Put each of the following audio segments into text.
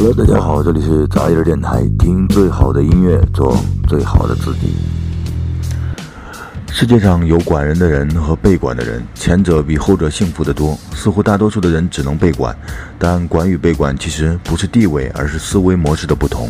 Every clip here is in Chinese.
Hello，大家好，这里是杂音电台，听最好的音乐，做最好的自己。世界上有管人的人和被管的人，前者比后者幸福得多。似乎大多数的人只能被管，但管与被管其实不是地位，而是思维模式的不同。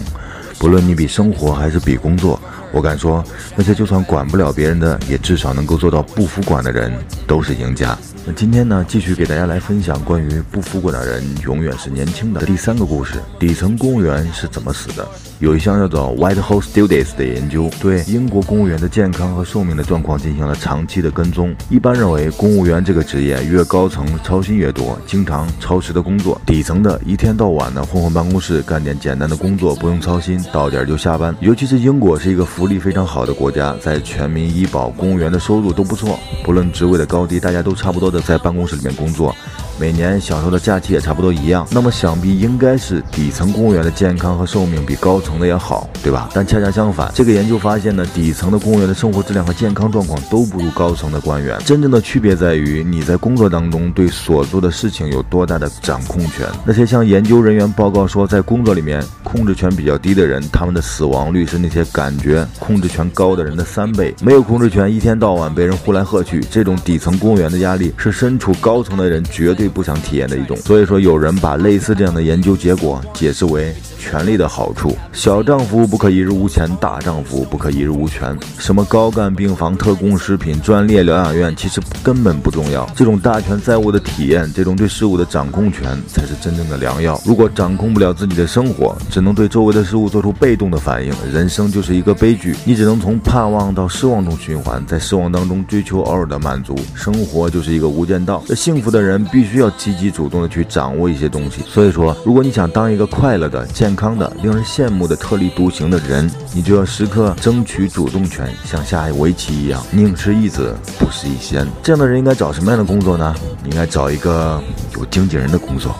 不论你比生活还是比工作，我敢说，那些就算管不了别人的，也至少能够做到不服管的人，都是赢家。那今天呢，继续给大家来分享关于不服管的人永远是年轻的第三个故事：底层公务员是怎么死的？有一项叫做 Whitehall Studies 的研究，对英国公务员的健康和寿命的状况进行了长期的跟踪。一般认为，公务员这个职业越高层操心越多，经常超时的工作；底层的一天到晚的混混办公室，干点简单的工作，不用操心，到点就下班。尤其是英国是一个福利非常好的国家，在全民医保，公务员的收入都不错，不论职位的高低，大家都差不多的在办公室里面工作。每年享受的假期也差不多一样，那么想必应该是底层公务员的健康和寿命比高层的要好，对吧？但恰恰相反，这个研究发现呢，底层的公务员的生活质量和健康状况都不如高层的官员。真正的区别在于你在工作当中对所做的事情有多大的掌控权。那些向研究人员报告说在工作里面控制权比较低的人，他们的死亡率是那些感觉控制权高的人的三倍。没有控制权，一天到晚被人呼来喝去，这种底层公务员的压力是身处高层的人绝对。不想体验的一种，所以说有人把类似这样的研究结果解释为。权力的好处，小丈夫不可一日无钱，大丈夫不可一日无权。什么高干病房、特供食品、专列疗养院，其实根本不重要。这种大权在握的体验，这种对事物的掌控权，才是真正的良药。如果掌控不了自己的生活，只能对周围的事物做出被动的反应，人生就是一个悲剧。你只能从盼望到失望中循环，在失望当中追求偶尔的满足，生活就是一个无间道。这幸福的人必须要积极主动的去掌握一些东西。所以说，如果你想当一个快乐的，健康的、令人羡慕的、特立独行的人，你就要时刻争取主动权，像下一围棋一样，宁吃一子，不食一先。这样的人应该找什么样的工作呢？应该找一个有经纪人的工作。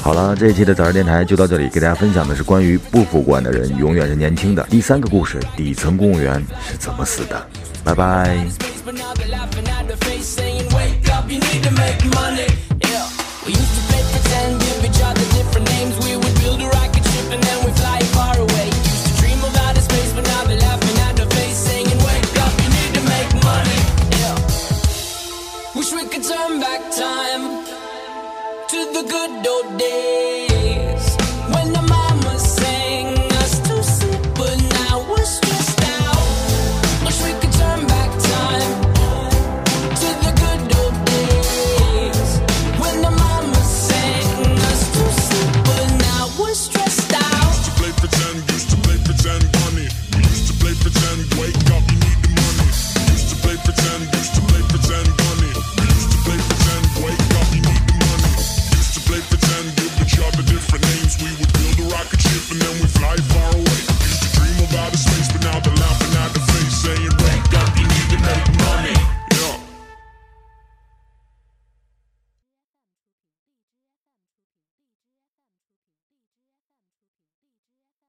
好了，这一期的早上电台就到这里，给大家分享的是关于不服管的人永远是年轻的第三个故事：底层公务员是怎么死的。拜拜。wish we could turn back time to the good old days.